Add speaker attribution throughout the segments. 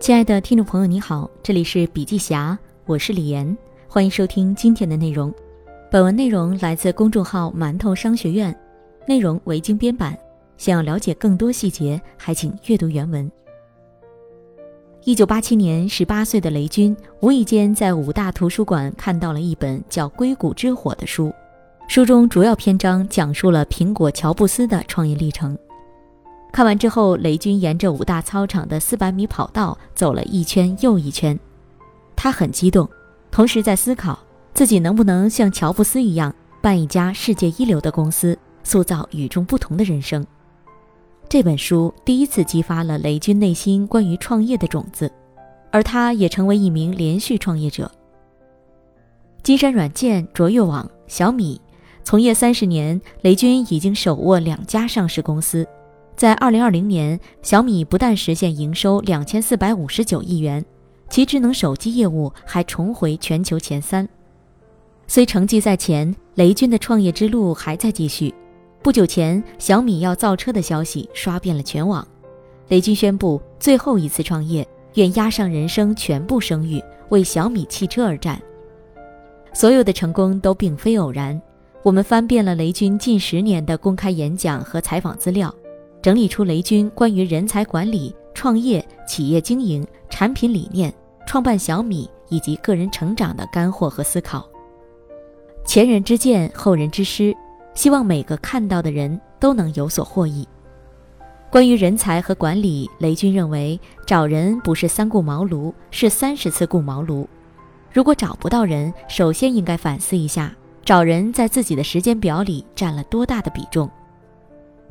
Speaker 1: 亲爱的听众朋友，你好，这里是笔记侠，我是李岩，欢迎收听今天的内容。本文内容来自公众号“馒头商学院”，内容为精编版。想要了解更多细节，还请阅读原文。一九八七年，十八岁的雷军无意间在武大图书馆看到了一本叫《硅谷之火》的书，书中主要篇章讲述了苹果乔布斯的创业历程。看完之后，雷军沿着武大操场的四百米跑道走了一圈又一圈，他很激动，同时在思考自己能不能像乔布斯一样办一家世界一流的公司，塑造与众不同的人生。这本书第一次激发了雷军内心关于创业的种子，而他也成为一名连续创业者。金山软件、卓越网、小米，从业三十年，雷军已经手握两家上市公司。在二零二零年，小米不但实现营收两千四百五十九亿元，其智能手机业务还重回全球前三。虽成绩在前，雷军的创业之路还在继续。不久前，小米要造车的消息刷遍了全网，雷军宣布最后一次创业，愿押上人生全部声誉，为小米汽车而战。所有的成功都并非偶然。我们翻遍了雷军近十年的公开演讲和采访资料。整理出雷军关于人才管理、创业、企业经营、产品理念、创办小米以及个人成长的干货和思考。前人之见，后人之师，希望每个看到的人都能有所获益。关于人才和管理，雷军认为找人不是三顾茅庐，是三十次顾茅庐。如果找不到人，首先应该反思一下，找人在自己的时间表里占了多大的比重。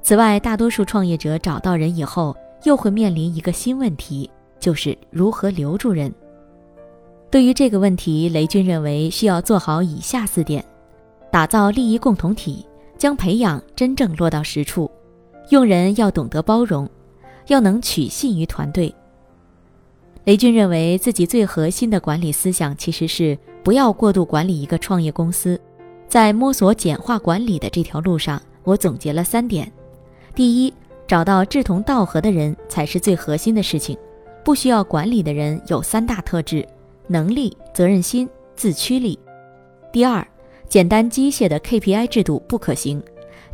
Speaker 1: 此外，大多数创业者找到人以后，又会面临一个新问题，就是如何留住人。对于这个问题，雷军认为需要做好以下四点：打造利益共同体，将培养真正落到实处；用人要懂得包容，要能取信于团队。雷军认为自己最核心的管理思想其实是不要过度管理一个创业公司。在摸索简化管理的这条路上，我总结了三点。第一，找到志同道合的人才是最核心的事情。不需要管理的人有三大特质：能力、责任心、自驱力。第二，简单机械的 KPI 制度不可行，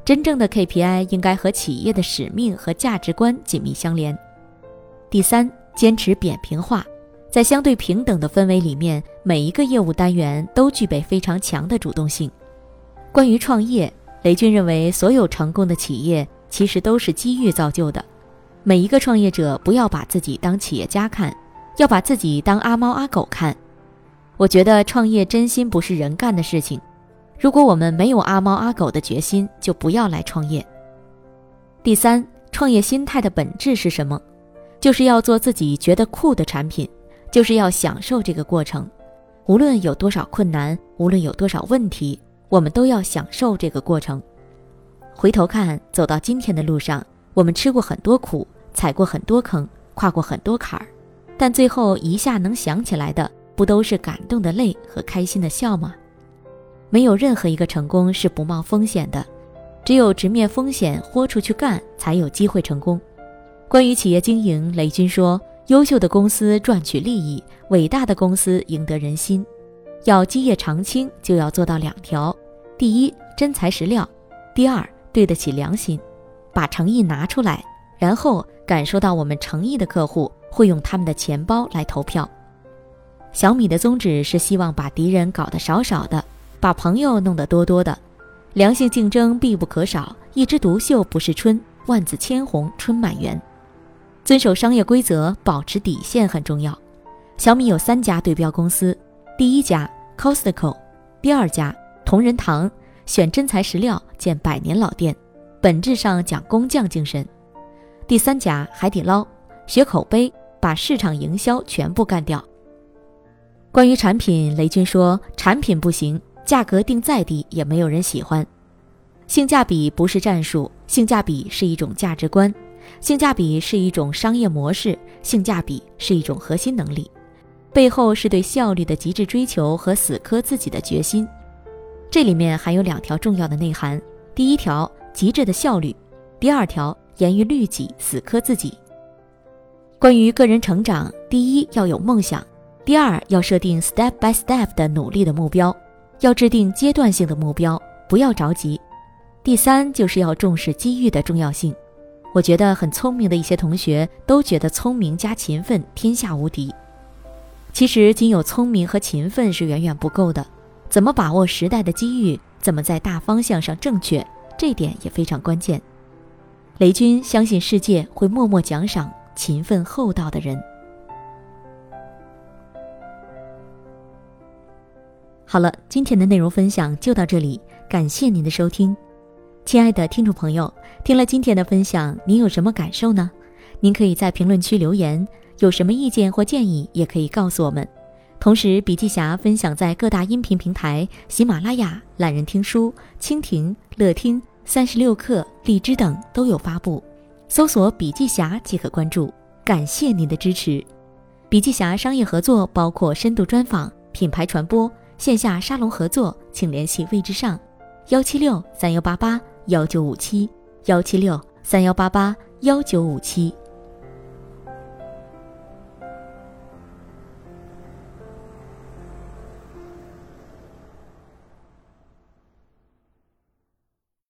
Speaker 1: 真正的 KPI 应该和企业的使命和价值观紧密相连。第三，坚持扁平化，在相对平等的氛围里面，每一个业务单元都具备非常强的主动性。关于创业，雷军认为所有成功的企业。其实都是机遇造就的。每一个创业者不要把自己当企业家看，要把自己当阿猫阿狗看。我觉得创业真心不是人干的事情。如果我们没有阿猫阿狗的决心，就不要来创业。第三，创业心态的本质是什么？就是要做自己觉得酷的产品，就是要享受这个过程。无论有多少困难，无论有多少问题，我们都要享受这个过程。回头看，走到今天的路上，我们吃过很多苦，踩过很多坑，跨过很多坎儿，但最后一下能想起来的，不都是感动的泪和开心的笑吗？没有任何一个成功是不冒风险的，只有直面风险，豁出去干，才有机会成功。关于企业经营，雷军说：“优秀的公司赚取利益，伟大的公司赢得人心。要基业长青，就要做到两条：第一，真材实料；第二。”对得起良心，把诚意拿出来，然后感受到我们诚意的客户会用他们的钱包来投票。小米的宗旨是希望把敌人搞得少少的，把朋友弄得多多的。良性竞争必不可少，一枝独秀不是春，万紫千红春满园。遵守商业规则，保持底线很重要。小米有三家对标公司，第一家 Costco，第二家同仁堂。选真材实料建百年老店，本质上讲工匠精神。第三家海底捞，学口碑，把市场营销全部干掉。关于产品，雷军说：“产品不行，价格定再低也没有人喜欢。性价比不是战术，性价比是一种价值观，性价比是一种商业模式，性价比是一种核心能力，背后是对效率的极致追求和死磕自己的决心。”这里面还有两条重要的内涵：第一条，极致的效率；第二条，严于律己，死磕自己。关于个人成长，第一要有梦想，第二要设定 step by step 的努力的目标，要制定阶段性的目标，不要着急。第三就是要重视机遇的重要性。我觉得很聪明的一些同学都觉得聪明加勤奋天下无敌，其实仅有聪明和勤奋是远远不够的。怎么把握时代的机遇，怎么在大方向上正确，这点也非常关键。雷军相信世界会默默奖赏勤奋厚道的人。好了，今天的内容分享就到这里，感谢您的收听。亲爱的听众朋友，听了今天的分享，您有什么感受呢？您可以在评论区留言，有什么意见或建议，也可以告诉我们。同时，笔记侠分享在各大音频平台，喜马拉雅、懒人听书、蜻蜓、乐听、三十六课、荔枝等都有发布，搜索“笔记侠”即可关注。感谢您的支持。笔记侠商业合作包括深度专访、品牌传播、线下沙龙合作，请联系位置上：幺七六三幺八八。幺九五七幺七六三幺八八幺九五七。